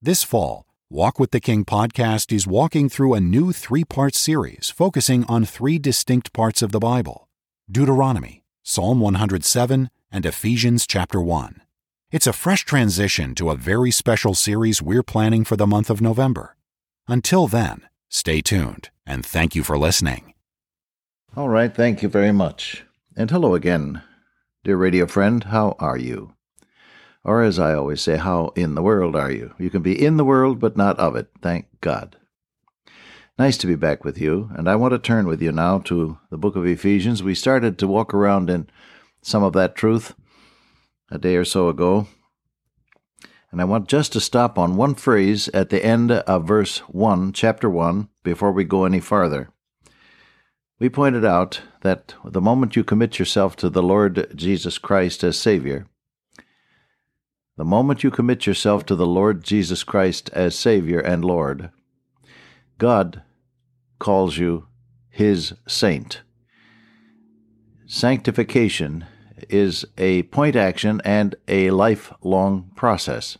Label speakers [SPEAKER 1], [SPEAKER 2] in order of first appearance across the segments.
[SPEAKER 1] This fall, Walk with the King podcast is walking through a new three part series focusing on three distinct parts of the Bible Deuteronomy, Psalm 107, and Ephesians chapter 1. It's a fresh transition to a very special series we're planning for the month of November. Until then, stay tuned and thank you for listening.
[SPEAKER 2] All right, thank you very much. And hello again, dear radio friend. How are you? Or as I always say, how in the world are you? You can be in the world, but not of it. Thank God. Nice to be back with you, and I want to turn with you now to the book of Ephesians. We started to walk around in some of that truth a day or so ago. And I want just to stop on one phrase at the end of verse 1, chapter 1, before we go any farther. We pointed out that the moment you commit yourself to the Lord Jesus Christ as Savior, the moment you commit yourself to the Lord Jesus Christ as Savior and Lord, God calls you His saint. Sanctification is a point action and a lifelong process.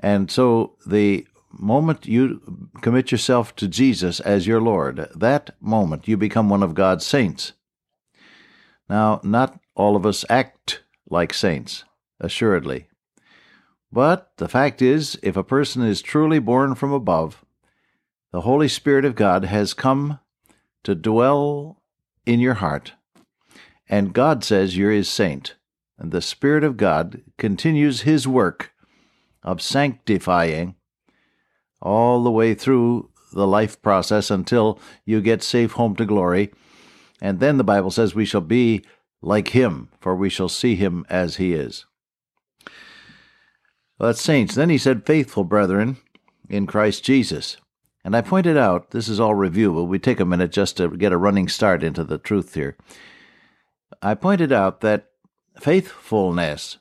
[SPEAKER 2] And so the moment you commit yourself to Jesus as your Lord, that moment you become one of God's saints. Now, not all of us act like saints, assuredly. But the fact is, if a person is truly born from above, the Holy Spirit of God has come to dwell in your heart and God says you're his saint. And the Spirit of God continues his work of sanctifying all the way through the life process until you get safe home to glory. And then the Bible says we shall be like him, for we shall see him as he is. That's saints. Then he said, faithful brethren in Christ Jesus. And I pointed out, this is all review, but we take a minute just to get a running start into the truth here. I pointed out that faithfulness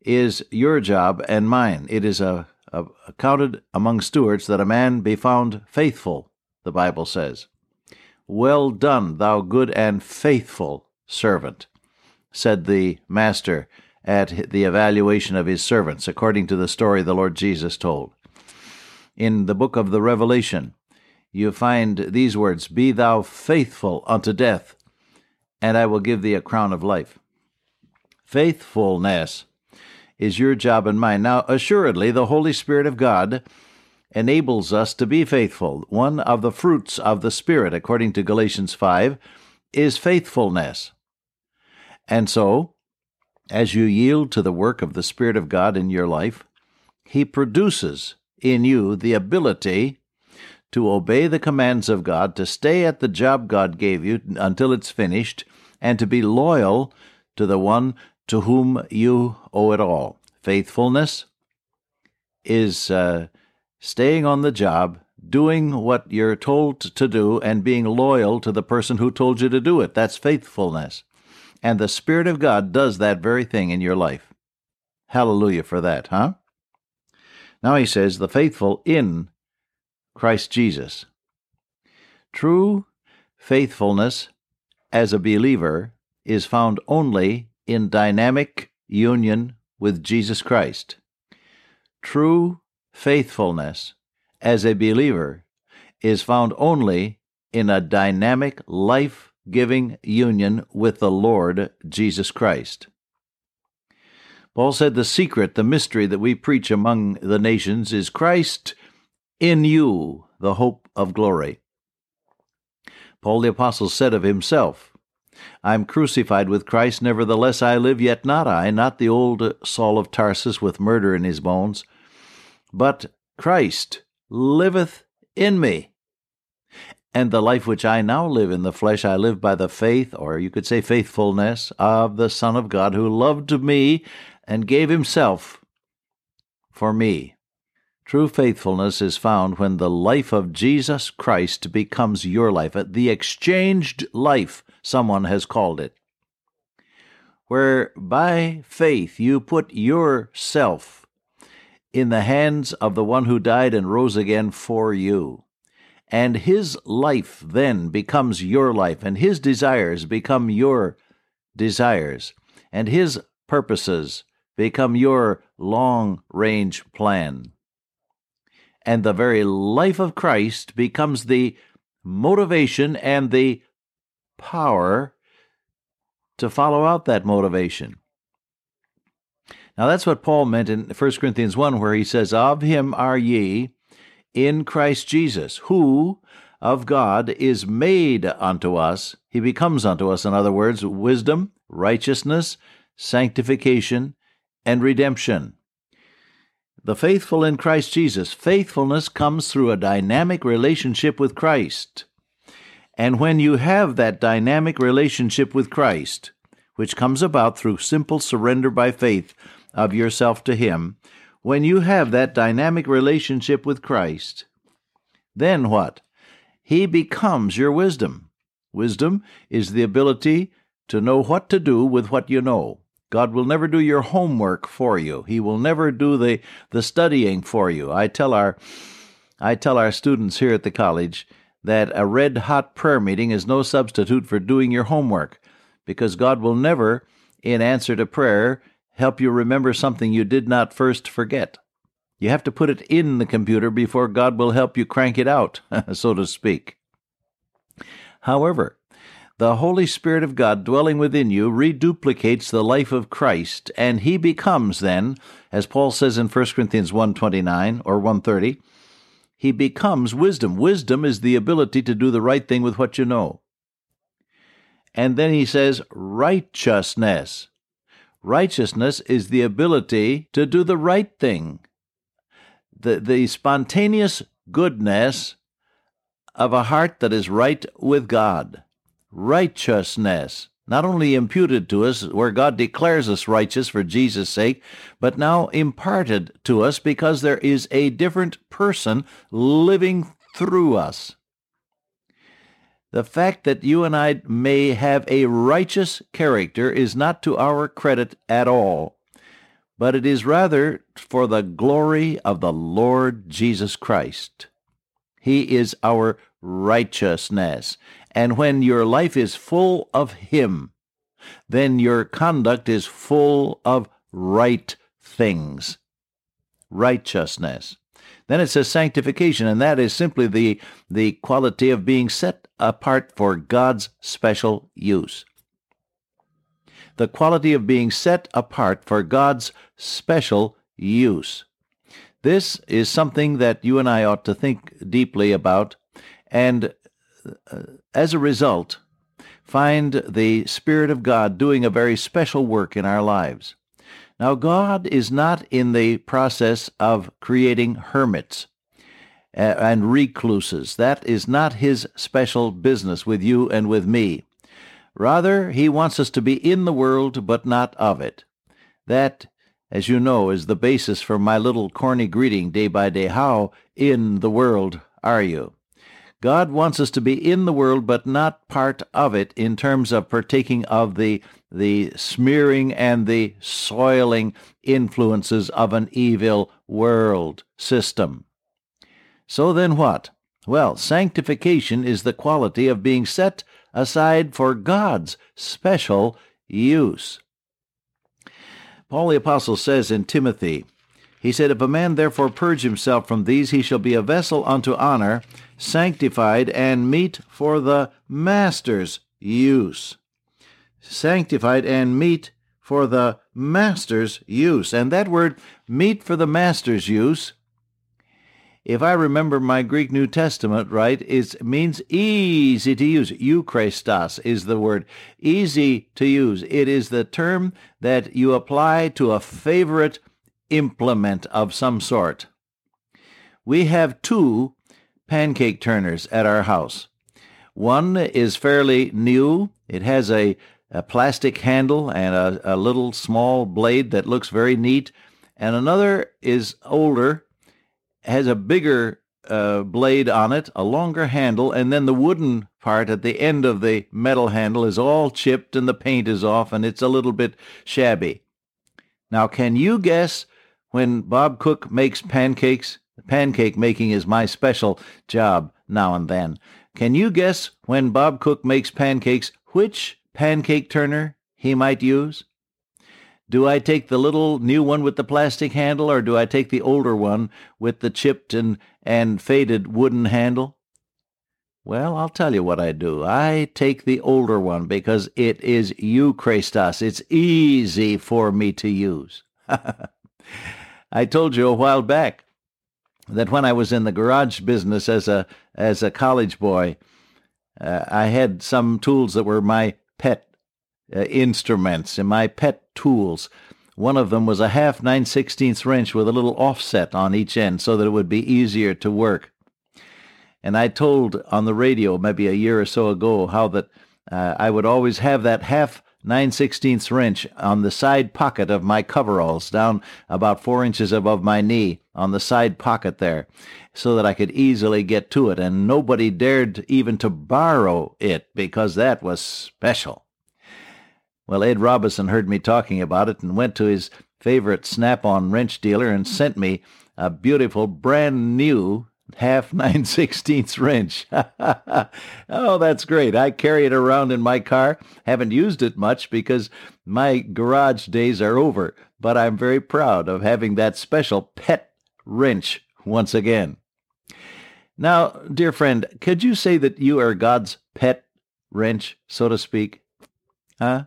[SPEAKER 2] is your job and mine. It is a, a, accounted among stewards that a man be found faithful, the Bible says. Well done, thou good and faithful servant, said the master at the evaluation of his servants, according to the story the Lord Jesus told. In the book of the Revelation, you find these words Be thou faithful unto death, and I will give thee a crown of life. Faithfulness is your job and mine. Now, assuredly, the Holy Spirit of God enables us to be faithful. One of the fruits of the Spirit, according to Galatians 5, is faithfulness. And so, as you yield to the work of the Spirit of God in your life, He produces in you the ability to obey the commands of God, to stay at the job God gave you until it's finished, and to be loyal to the one to whom you owe it all. Faithfulness is uh, staying on the job, doing what you're told to do, and being loyal to the person who told you to do it. That's faithfulness. And the Spirit of God does that very thing in your life. Hallelujah for that, huh? Now he says, the faithful in Christ Jesus. True faithfulness as a believer is found only in dynamic union with Jesus Christ. True faithfulness as a believer is found only in a dynamic, life giving union with the Lord Jesus Christ. Paul said the secret, the mystery that we preach among the nations is Christ in you, the hope of glory. Paul the Apostle said of himself, I am crucified with Christ, nevertheless I live, yet not I, not the old Saul of Tarsus with murder in his bones, but Christ liveth in me. And the life which I now live in the flesh, I live by the faith, or you could say faithfulness, of the Son of God, who loved me and gave himself for me. True faithfulness is found when the life of Jesus Christ becomes your life, the exchanged life, someone has called it, where by faith you put yourself in the hands of the one who died and rose again for you. And his life then becomes your life, and his desires become your desires, and his purposes become your long range plan. And the very life of Christ becomes the motivation and the power to follow out that motivation. Now, that's what Paul meant in 1 Corinthians 1, where he says, Of him are ye in Christ Jesus, who of God is made unto us. He becomes unto us, in other words, wisdom, righteousness, sanctification, and redemption. The faithful in Christ Jesus, faithfulness comes through a dynamic relationship with Christ. And when you have that dynamic relationship with Christ, which comes about through simple surrender by faith of yourself to Him, when you have that dynamic relationship with Christ, then what? He becomes your wisdom. Wisdom is the ability to know what to do with what you know. God will never do your homework for you. He will never do the, the studying for you. I tell our I tell our students here at the college that a red hot prayer meeting is no substitute for doing your homework because God will never, in answer to prayer, help you remember something you did not first forget. You have to put it in the computer before God will help you crank it out, so to speak. However, the Holy Spirit of God dwelling within you reduplicates the life of Christ, and he becomes then, as Paul says in 1 Corinthians 129 or 130, he becomes wisdom. Wisdom is the ability to do the right thing with what you know. And then he says righteousness. Righteousness is the ability to do the right thing. The, the spontaneous goodness of a heart that is right with God. Righteousness not only imputed to us, where God declares us righteous for Jesus' sake, but now imparted to us because there is a different person living through us. The fact that you and I may have a righteous character is not to our credit at all, but it is rather for the glory of the Lord Jesus Christ. He is our righteousness. And when your life is full of Him, then your conduct is full of right things. Righteousness. Then it says sanctification, and that is simply the, the quality of being set apart for God's special use. The quality of being set apart for God's special use. This is something that you and I ought to think deeply about, and uh, as a result, find the Spirit of God doing a very special work in our lives. Now, God is not in the process of creating hermits and recluses. That is not his special business with you and with me. Rather, he wants us to be in the world, but not of it. That, as you know, is the basis for my little corny greeting day by day. How in the world are you? God wants us to be in the world, but not part of it in terms of partaking of the, the smearing and the soiling influences of an evil world system. So then what? Well, sanctification is the quality of being set aside for God's special use. Paul the Apostle says in Timothy, he said, If a man therefore purge himself from these, he shall be a vessel unto honor, sanctified and meet for the master's use. Sanctified and meet for the master's use. And that word, meet for the master's use, if I remember my Greek New Testament right, it means easy to use. Euchrestos is the word. Easy to use. It is the term that you apply to a favorite implement of some sort. We have two pancake turners at our house. One is fairly new. It has a, a plastic handle and a, a little small blade that looks very neat. And another is older, has a bigger uh, blade on it, a longer handle, and then the wooden part at the end of the metal handle is all chipped and the paint is off and it's a little bit shabby. Now, can you guess when Bob Cook makes pancakes. Pancake making is my special job now and then. Can you guess when Bob Cook makes pancakes which pancake turner he might use? Do I take the little new one with the plastic handle, or do I take the older one with the chipped and, and faded wooden handle? Well, I'll tell you what I do. I take the older one because it is Euchrestos. It's easy for me to use. I told you a while back that when I was in the garage business as a as a college boy, uh, I had some tools that were my pet uh, instruments and my pet tools. One of them was a half 9 16th wrench with a little offset on each end so that it would be easier to work. And I told on the radio maybe a year or so ago how that uh, I would always have that half 9 16 wrench on the side pocket of my coveralls, down about four inches above my knee, on the side pocket there, so that I could easily get to it, and nobody dared even to borrow it because that was special. Well, Ed Robison heard me talking about it and went to his favorite snap-on wrench dealer and sent me a beautiful brand new half nine sixteenths wrench. oh, that's great. I carry it around in my car. Haven't used it much because my garage days are over, but I'm very proud of having that special pet wrench once again. Now, dear friend, could you say that you are God's pet wrench, so to speak? Huh?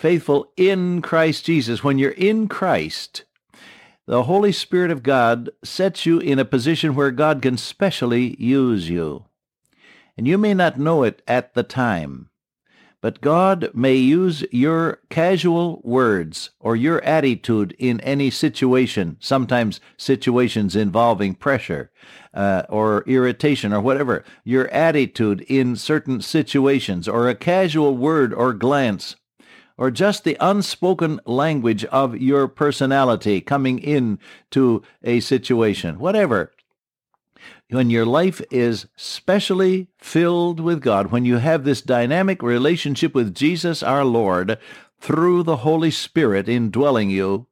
[SPEAKER 2] Faithful in Christ Jesus. When you're in Christ, the Holy Spirit of God sets you in a position where God can specially use you. And you may not know it at the time, but God may use your casual words or your attitude in any situation, sometimes situations involving pressure uh, or irritation or whatever, your attitude in certain situations or a casual word or glance or just the unspoken language of your personality coming in to a situation, whatever. When your life is specially filled with God, when you have this dynamic relationship with Jesus our Lord through the Holy Spirit indwelling you,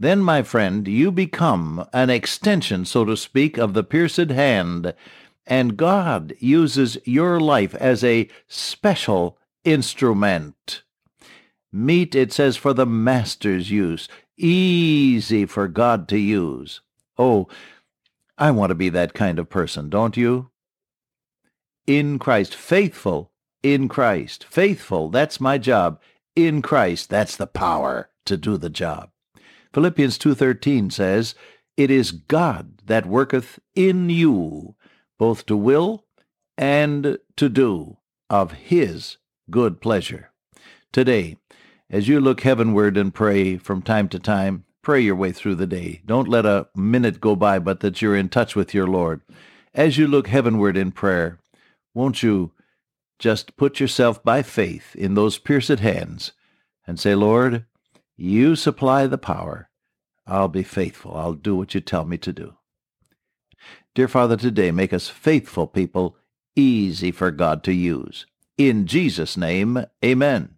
[SPEAKER 2] then, my friend, you become an extension, so to speak, of the pierced hand, and God uses your life as a special instrument. Meet, it says, for the master's use. Easy for God to use. Oh, I want to be that kind of person, don't you? In Christ. Faithful in Christ. Faithful, that's my job. In Christ, that's the power to do the job. Philippians 2.13 says, It is God that worketh in you, both to will and to do of his good pleasure. Today, as you look heavenward and pray from time to time, pray your way through the day. Don't let a minute go by but that you're in touch with your Lord. As you look heavenward in prayer, won't you just put yourself by faith in those pierced hands and say, Lord, you supply the power. I'll be faithful. I'll do what you tell me to do. Dear Father, today make us faithful people, easy for God to use. In Jesus' name, amen.